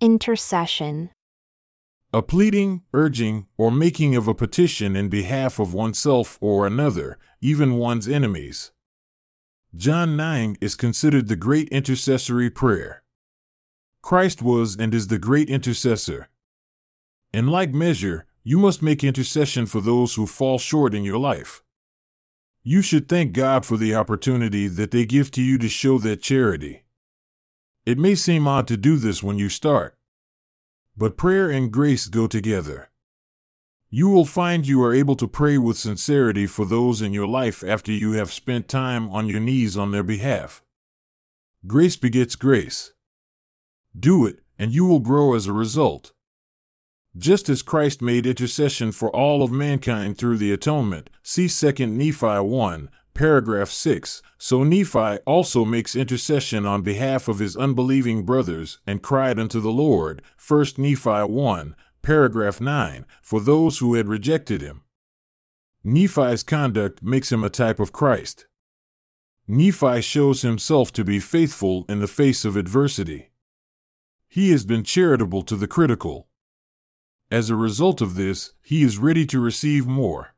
Intercession. A pleading, urging, or making of a petition in behalf of oneself or another, even one's enemies. John 9 is considered the great intercessory prayer. Christ was and is the great intercessor. In like measure, you must make intercession for those who fall short in your life. You should thank God for the opportunity that they give to you to show that charity. It may seem odd to do this when you start, but prayer and grace go together. You will find you are able to pray with sincerity for those in your life after you have spent time on your knees on their behalf. Grace begets grace. Do it, and you will grow as a result. Just as Christ made intercession for all of mankind through the atonement, see 2 Nephi 1, paragraph 6, so Nephi also makes intercession on behalf of his unbelieving brothers and cried unto the Lord, 1 Nephi 1, paragraph 9, for those who had rejected him. Nephi's conduct makes him a type of Christ. Nephi shows himself to be faithful in the face of adversity. He has been charitable to the critical. As a result of this, he is ready to receive more.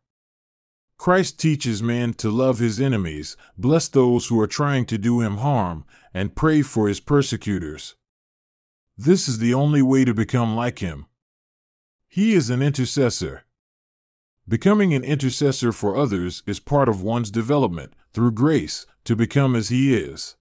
Christ teaches man to love his enemies, bless those who are trying to do him harm, and pray for his persecutors. This is the only way to become like him. He is an intercessor. Becoming an intercessor for others is part of one's development, through grace, to become as he is.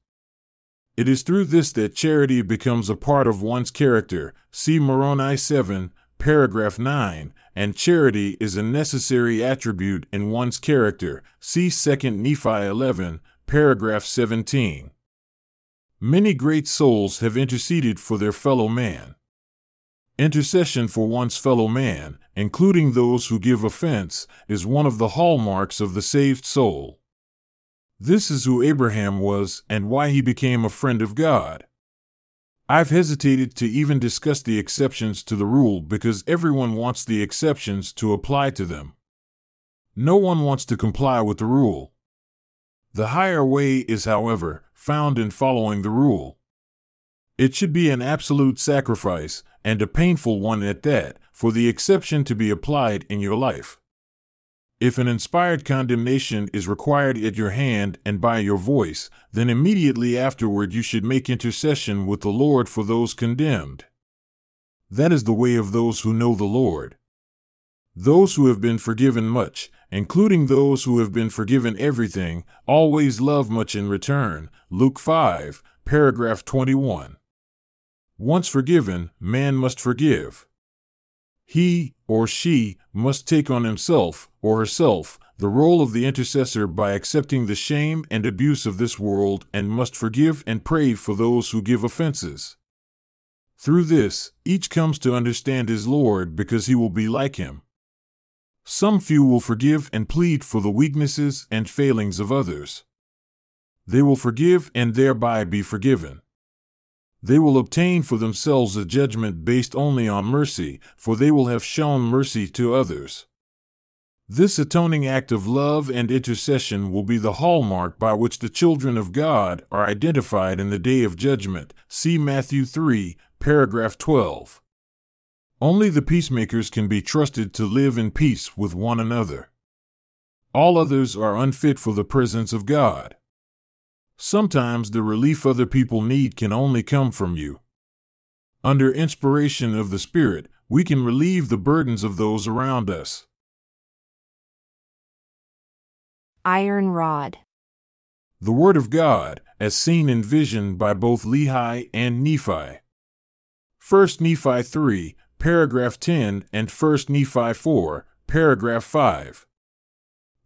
It is through this that charity becomes a part of one's character. See Moroni 7, paragraph 9, and charity is a necessary attribute in one's character. See 2 Nephi 11, paragraph 17. Many great souls have interceded for their fellow man. Intercession for one's fellow man, including those who give offense, is one of the hallmarks of the saved soul. This is who Abraham was and why he became a friend of God. I've hesitated to even discuss the exceptions to the rule because everyone wants the exceptions to apply to them. No one wants to comply with the rule. The higher way is, however, found in following the rule. It should be an absolute sacrifice, and a painful one at that, for the exception to be applied in your life. If an inspired condemnation is required at your hand and by your voice, then immediately afterward you should make intercession with the Lord for those condemned. That is the way of those who know the Lord. Those who have been forgiven much, including those who have been forgiven everything, always love much in return. Luke 5, paragraph 21. Once forgiven, man must forgive. He, or she, must take on himself, or herself, the role of the intercessor by accepting the shame and abuse of this world and must forgive and pray for those who give offenses. Through this, each comes to understand his Lord because he will be like him. Some few will forgive and plead for the weaknesses and failings of others. They will forgive and thereby be forgiven. They will obtain for themselves a judgment based only on mercy, for they will have shown mercy to others. This atoning act of love and intercession will be the hallmark by which the children of God are identified in the day of judgment. See Matthew 3, paragraph 12. Only the peacemakers can be trusted to live in peace with one another. All others are unfit for the presence of God. Sometimes the relief other people need can only come from you. Under inspiration of the Spirit, we can relieve the burdens of those around us. Iron rod. The Word of God, as seen in vision by both Lehi and Nephi. 1 Nephi 3, paragraph 10, and 1 Nephi 4, paragraph 5.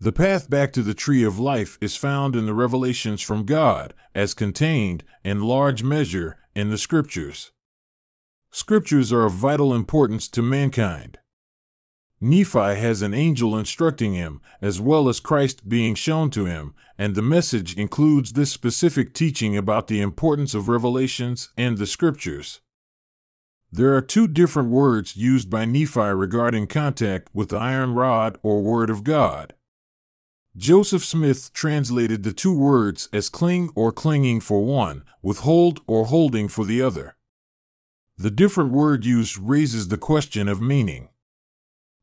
The path back to the tree of life is found in the revelations from God, as contained, in large measure, in the Scriptures. Scriptures are of vital importance to mankind. Nephi has an angel instructing him, as well as Christ being shown to him, and the message includes this specific teaching about the importance of revelations and the Scriptures. There are two different words used by Nephi regarding contact with the iron rod or Word of God. Joseph Smith translated the two words as cling or clinging for one, withhold or holding for the other. the different word use raises the question of meaning.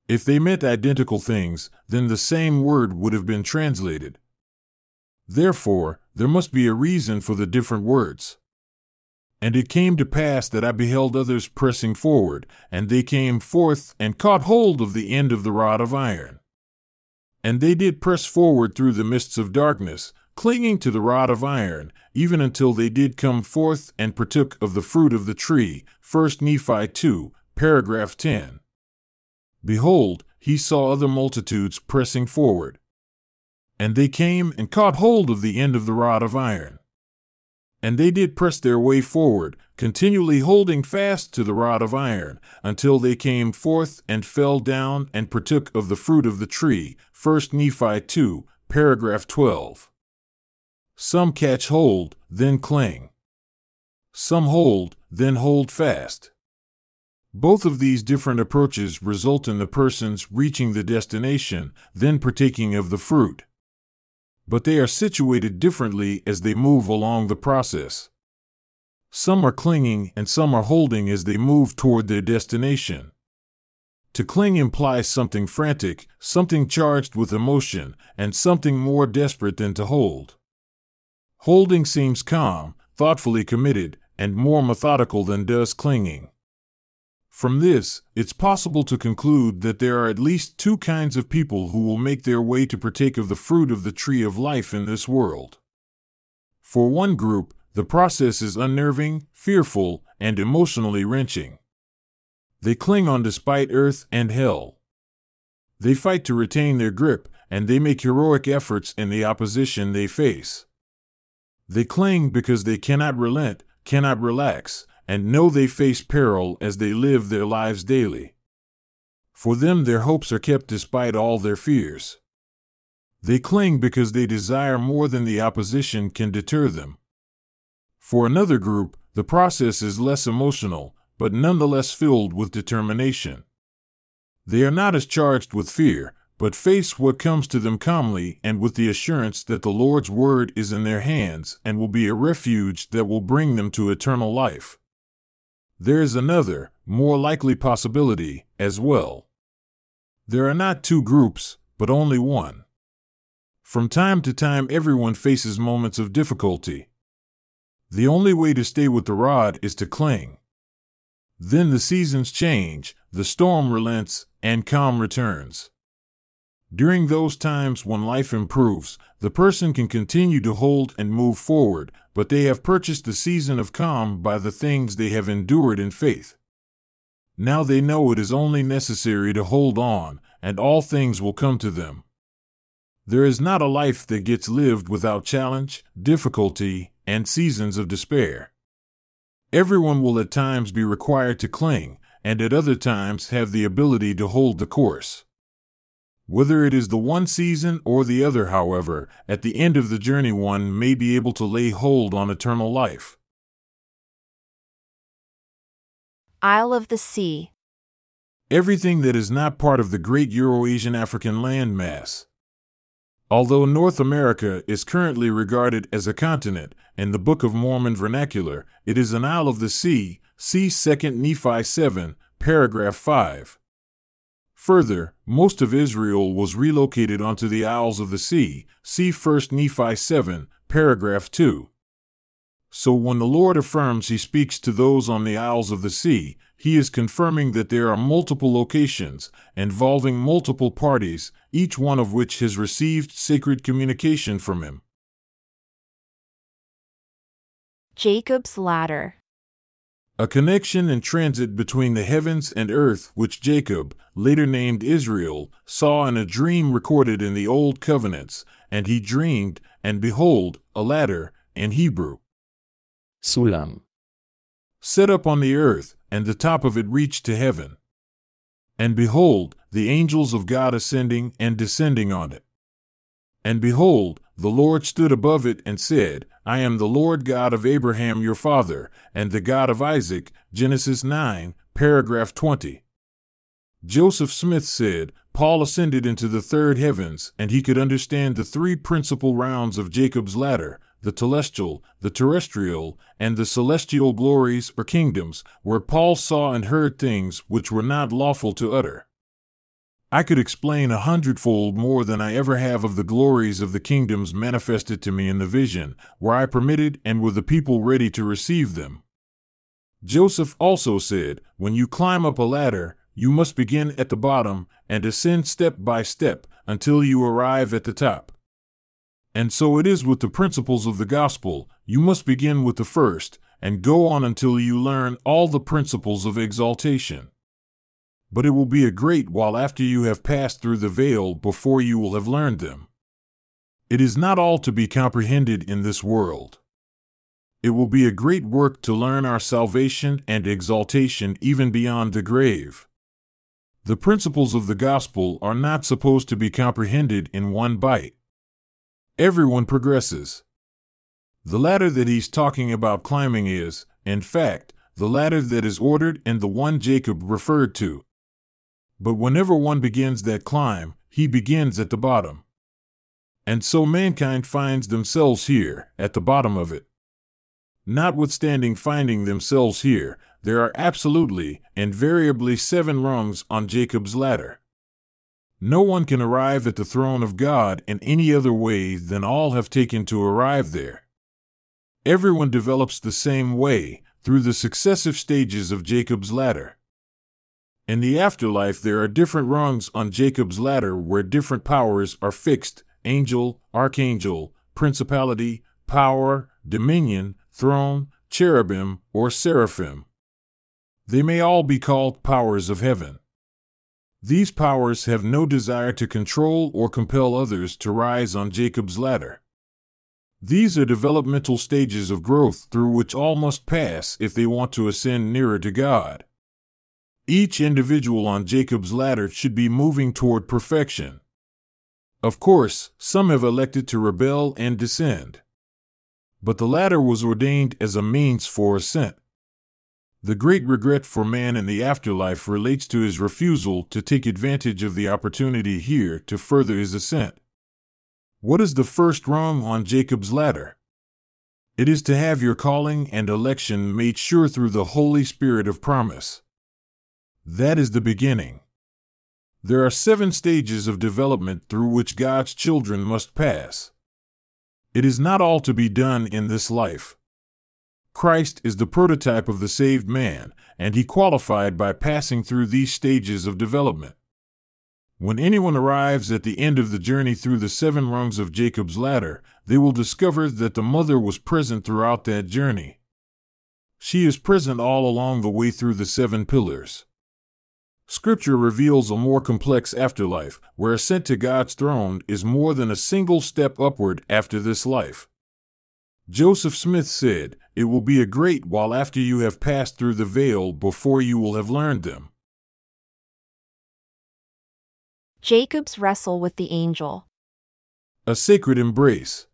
If they meant identical things, then the same word would have been translated. Therefore, there must be a reason for the different words. And it came to pass that I beheld others pressing forward, and they came forth and caught hold of the end of the rod of iron. And they did press forward through the mists of darkness, clinging to the rod of iron, even until they did come forth and partook of the fruit of the tree. 1 Nephi 2, paragraph 10. Behold, he saw other multitudes pressing forward. And they came and caught hold of the end of the rod of iron. And they did press their way forward, continually holding fast to the rod of iron, until they came forth and fell down and partook of the fruit of the tree. 1 Nephi 2, paragraph 12. Some catch hold, then cling. Some hold, then hold fast. Both of these different approaches result in the persons reaching the destination, then partaking of the fruit but they are situated differently as they move along the process. Some are clinging and some are holding as they move toward their destination. To cling implies something frantic, something charged with emotion, and something more desperate than to hold. Holding seems calm, thoughtfully committed, and more methodical than does clinging. From this, it's possible to conclude that there are at least two kinds of people who will make their way to partake of the fruit of the tree of life in this world. For one group, the process is unnerving, fearful, and emotionally wrenching. They cling on despite earth and hell. They fight to retain their grip, and they make heroic efforts in the opposition they face. They cling because they cannot relent, cannot relax, and know they face peril as they live their lives daily. For them, their hopes are kept despite all their fears. They cling because they desire more than the opposition can deter them. For another group, the process is less emotional, but nonetheless filled with determination. They are not as charged with fear, but face what comes to them calmly and with the assurance that the Lord's word is in their hands and will be a refuge that will bring them to eternal life. There is another, more likely possibility as well. There are not two groups, but only one. From time to time, everyone faces moments of difficulty. The only way to stay with the rod is to cling. Then the seasons change, the storm relents, and calm returns. During those times when life improves, the person can continue to hold and move forward, but they have purchased the season of calm by the things they have endured in faith. Now they know it is only necessary to hold on, and all things will come to them. There is not a life that gets lived without challenge, difficulty, and seasons of despair. Everyone will at times be required to cling, and at other times have the ability to hold the course. Whether it is the one season or the other, however, at the end of the journey one may be able to lay hold on eternal life. Isle of the Sea. Everything that is not part of the great Eurasian African landmass. Although North America is currently regarded as a continent in the Book of Mormon vernacular, it is an Isle of the Sea, see 2 Nephi 7, paragraph 5. Further, most of Israel was relocated onto the Isles of the Sea, see 1 Nephi 7, paragraph 2. So when the Lord affirms he speaks to those on the Isles of the Sea, he is confirming that there are multiple locations, involving multiple parties, each one of which has received sacred communication from him. Jacob's Ladder. A connection and transit between the heavens and earth, which Jacob, later named Israel, saw in a dream recorded in the Old Covenants, and he dreamed, and behold, a ladder, in Hebrew. Sulam. Set up on the earth, and the top of it reached to heaven. And behold, the angels of God ascending and descending on it. And behold, the Lord stood above it and said, I am the Lord God of Abraham your father, and the God of Isaac. Genesis 9, paragraph 20. Joseph Smith said, Paul ascended into the third heavens, and he could understand the three principal rounds of Jacob's ladder the telestial, the terrestrial, and the celestial glories or kingdoms, where Paul saw and heard things which were not lawful to utter. I could explain a hundredfold more than I ever have of the glories of the kingdoms manifested to me in the vision, where I permitted and were the people ready to receive them. Joseph also said, When you climb up a ladder, you must begin at the bottom and ascend step by step until you arrive at the top. And so it is with the principles of the gospel. You must begin with the first and go on until you learn all the principles of exaltation but it will be a great while after you have passed through the veil before you will have learned them. It is not all to be comprehended in this world. It will be a great work to learn our salvation and exaltation even beyond the grave. The principles of the gospel are not supposed to be comprehended in one bite. Everyone progresses. The ladder that he's talking about climbing is, in fact, the ladder that is ordered and the one Jacob referred to. But whenever one begins that climb, he begins at the bottom. And so mankind finds themselves here, at the bottom of it. Notwithstanding finding themselves here, there are absolutely, invariably seven rungs on Jacob's ladder. No one can arrive at the throne of God in any other way than all have taken to arrive there. Everyone develops the same way, through the successive stages of Jacob's ladder. In the afterlife, there are different rungs on Jacob's ladder where different powers are fixed angel, archangel, principality, power, dominion, throne, cherubim, or seraphim. They may all be called powers of heaven. These powers have no desire to control or compel others to rise on Jacob's ladder. These are developmental stages of growth through which all must pass if they want to ascend nearer to God. Each individual on Jacob's ladder should be moving toward perfection. Of course, some have elected to rebel and descend. But the ladder was ordained as a means for ascent. The great regret for man in the afterlife relates to his refusal to take advantage of the opportunity here to further his ascent. What is the first rung on Jacob's ladder? It is to have your calling and election made sure through the Holy Spirit of promise. That is the beginning. There are seven stages of development through which God's children must pass. It is not all to be done in this life. Christ is the prototype of the saved man, and he qualified by passing through these stages of development. When anyone arrives at the end of the journey through the seven rungs of Jacob's ladder, they will discover that the mother was present throughout that journey. She is present all along the way through the seven pillars. Scripture reveals a more complex afterlife, where ascent to God's throne is more than a single step upward after this life. Joseph Smith said, It will be a great while after you have passed through the veil before you will have learned them. Jacob's wrestle with the angel. A sacred embrace.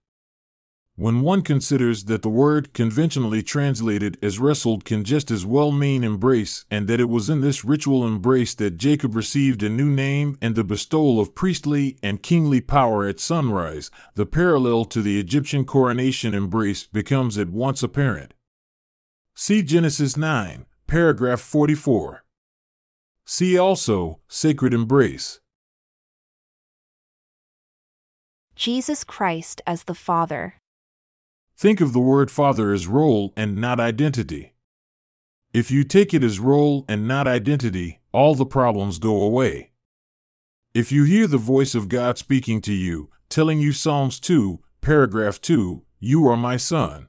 When one considers that the word conventionally translated as wrestled can just as well mean embrace, and that it was in this ritual embrace that Jacob received a new name and the bestowal of priestly and kingly power at sunrise, the parallel to the Egyptian coronation embrace becomes at once apparent. See Genesis 9, paragraph 44. See also Sacred Embrace. Jesus Christ as the Father. Think of the word father as role and not identity. If you take it as role and not identity, all the problems go away. If you hear the voice of God speaking to you, telling you Psalms 2, paragraph 2, You are my son.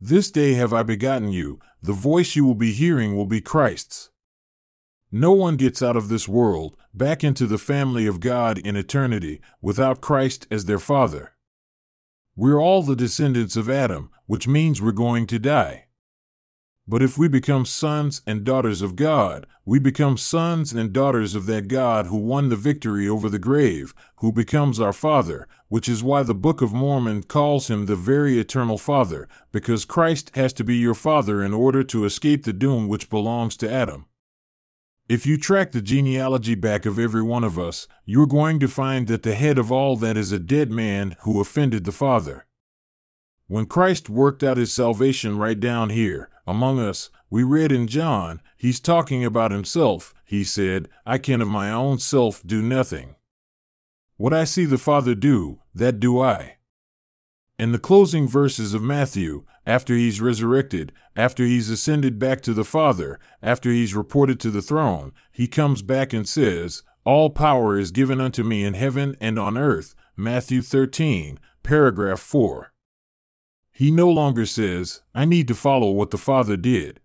This day have I begotten you, the voice you will be hearing will be Christ's. No one gets out of this world, back into the family of God in eternity, without Christ as their father. We're all the descendants of Adam, which means we're going to die. But if we become sons and daughters of God, we become sons and daughters of that God who won the victory over the grave, who becomes our Father, which is why the Book of Mormon calls him the very eternal Father, because Christ has to be your Father in order to escape the doom which belongs to Adam. If you track the genealogy back of every one of us, you're going to find that the head of all that is a dead man who offended the Father. When Christ worked out his salvation right down here, among us, we read in John, he's talking about himself. He said, I can of my own self do nothing. What I see the Father do, that do I. In the closing verses of Matthew, after he's resurrected, after he's ascended back to the Father, after he's reported to the throne, he comes back and says, All power is given unto me in heaven and on earth. Matthew 13, paragraph 4. He no longer says, I need to follow what the Father did.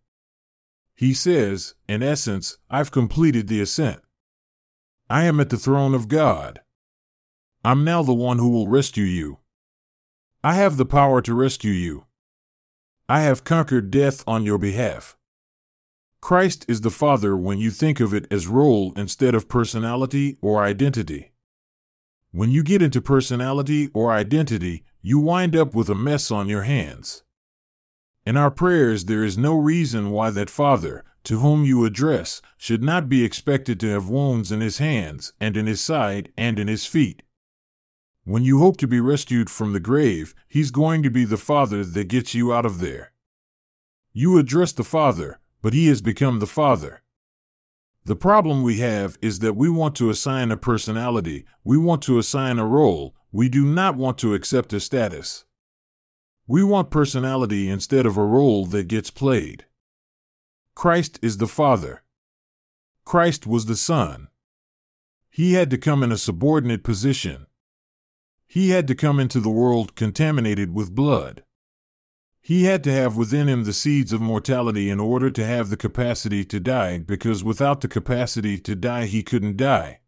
He says, in essence, I've completed the ascent. I am at the throne of God. I'm now the one who will rescue you. I have the power to rescue you. I have conquered death on your behalf. Christ is the Father when you think of it as role instead of personality or identity. When you get into personality or identity, you wind up with a mess on your hands. In our prayers, there is no reason why that Father, to whom you address, should not be expected to have wounds in his hands, and in his side, and in his feet. When you hope to be rescued from the grave, He's going to be the Father that gets you out of there. You address the Father, but He has become the Father. The problem we have is that we want to assign a personality, we want to assign a role, we do not want to accept a status. We want personality instead of a role that gets played. Christ is the Father. Christ was the Son. He had to come in a subordinate position. He had to come into the world contaminated with blood. He had to have within him the seeds of mortality in order to have the capacity to die, because without the capacity to die, he couldn't die.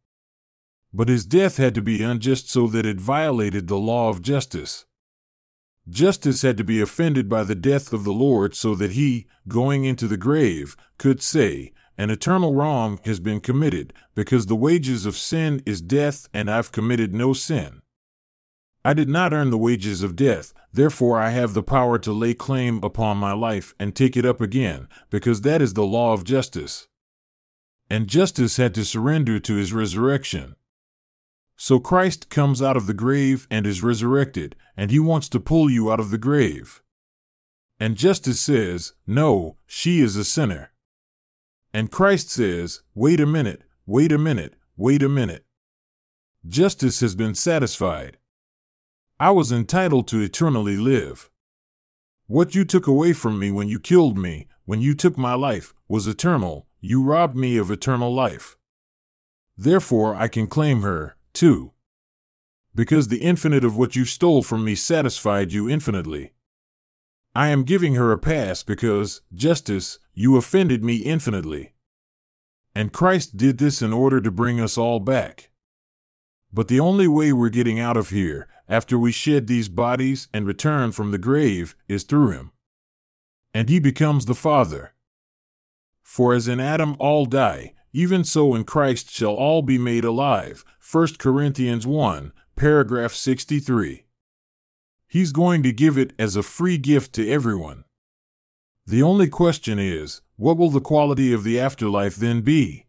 But his death had to be unjust so that it violated the law of justice. Justice had to be offended by the death of the Lord so that he, going into the grave, could say, An eternal wrong has been committed, because the wages of sin is death, and I've committed no sin. I did not earn the wages of death, therefore I have the power to lay claim upon my life and take it up again, because that is the law of justice. And justice had to surrender to his resurrection. So Christ comes out of the grave and is resurrected, and he wants to pull you out of the grave. And justice says, No, she is a sinner. And Christ says, Wait a minute, wait a minute, wait a minute. Justice has been satisfied. I was entitled to eternally live. What you took away from me when you killed me, when you took my life, was eternal. You robbed me of eternal life. Therefore, I can claim her, too. Because the infinite of what you stole from me satisfied you infinitely. I am giving her a pass because, justice, you offended me infinitely. And Christ did this in order to bring us all back. But the only way we're getting out of here, after we shed these bodies and return from the grave, is through him. And he becomes the Father. For as in Adam all die, even so in Christ shall all be made alive. 1 Corinthians 1, paragraph 63. He's going to give it as a free gift to everyone. The only question is, what will the quality of the afterlife then be?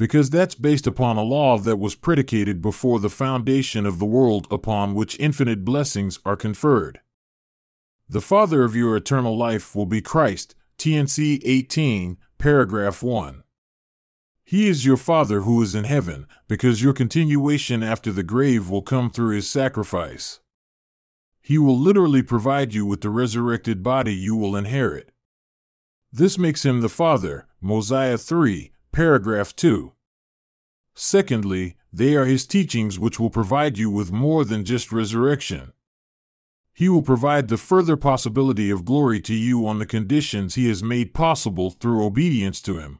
Because that's based upon a law that was predicated before the foundation of the world upon which infinite blessings are conferred. The Father of your eternal life will be Christ, T&C 18, paragraph 1. He is your Father who is in heaven, because your continuation after the grave will come through his sacrifice. He will literally provide you with the resurrected body you will inherit. This makes him the Father, Mosiah 3, Paragraph 2. Secondly, they are his teachings which will provide you with more than just resurrection. He will provide the further possibility of glory to you on the conditions he has made possible through obedience to him.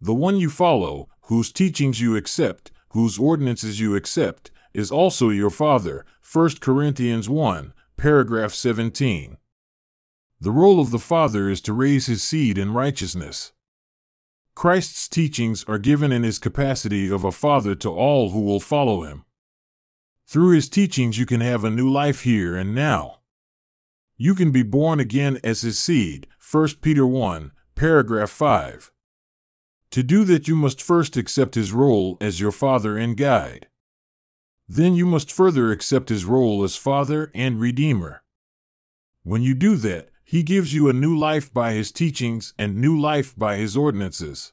The one you follow, whose teachings you accept, whose ordinances you accept, is also your Father. 1 Corinthians 1, paragraph 17. The role of the Father is to raise his seed in righteousness. Christ's teachings are given in his capacity of a father to all who will follow him. Through his teachings, you can have a new life here and now. You can be born again as his seed, 1 Peter 1, paragraph 5. To do that, you must first accept his role as your father and guide. Then you must further accept his role as father and redeemer. When you do that, he gives you a new life by his teachings and new life by his ordinances.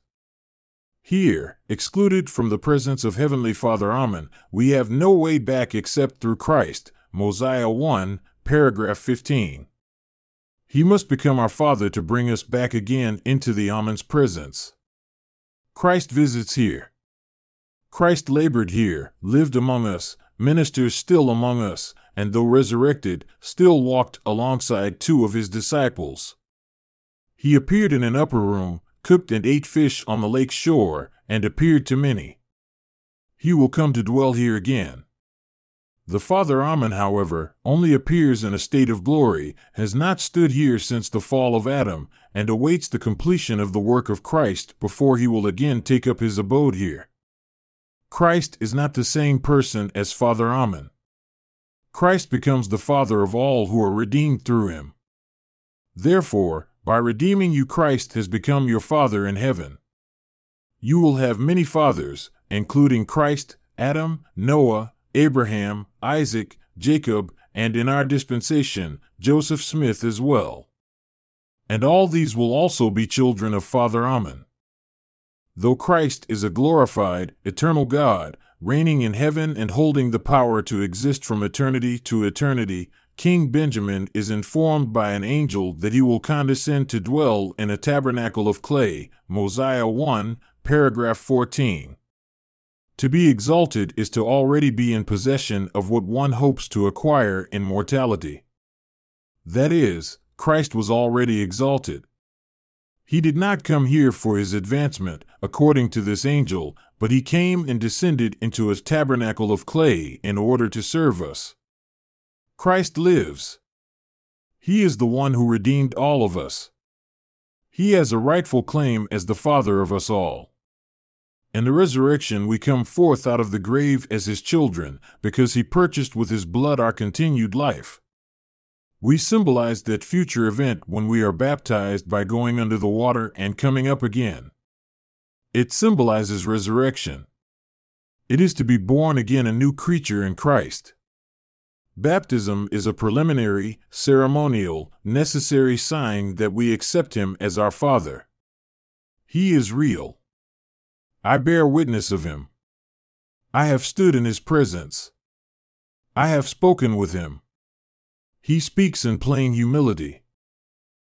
Here, excluded from the presence of Heavenly Father Ahman, we have no way back except through Christ. Mosiah 1, paragraph 15. He must become our Father to bring us back again into the Ahman's presence. Christ visits here. Christ labored here, lived among us, ministers still among us, and though resurrected, still walked alongside two of his disciples. He appeared in an upper room, cooked and ate fish on the lake shore, and appeared to many. He will come to dwell here again. The Father Ahman, however, only appears in a state of glory, has not stood here since the fall of Adam, and awaits the completion of the work of Christ before he will again take up his abode here. Christ is not the same person as Father Ahman. Christ becomes the Father of all who are redeemed through him. Therefore, by redeeming you, Christ has become your Father in heaven. You will have many fathers, including Christ, Adam, Noah, Abraham, Isaac, Jacob, and in our dispensation, Joseph Smith as well. And all these will also be children of Father Ahman. Though Christ is a glorified, eternal God, reigning in heaven and holding the power to exist from eternity to eternity, King Benjamin is informed by an angel that he will condescend to dwell in a tabernacle of clay, Mosiah 1, paragraph 14. To be exalted is to already be in possession of what one hopes to acquire in mortality. That is, Christ was already exalted. He did not come here for his advancement, according to this angel, but he came and descended into a tabernacle of clay in order to serve us. Christ lives. He is the one who redeemed all of us. He has a rightful claim as the Father of us all. In the resurrection, we come forth out of the grave as his children, because he purchased with his blood our continued life. We symbolize that future event when we are baptized by going under the water and coming up again. It symbolizes resurrection. It is to be born again a new creature in Christ. Baptism is a preliminary, ceremonial, necessary sign that we accept Him as our Father. He is real. I bear witness of Him. I have stood in His presence. I have spoken with Him. He speaks in plain humility.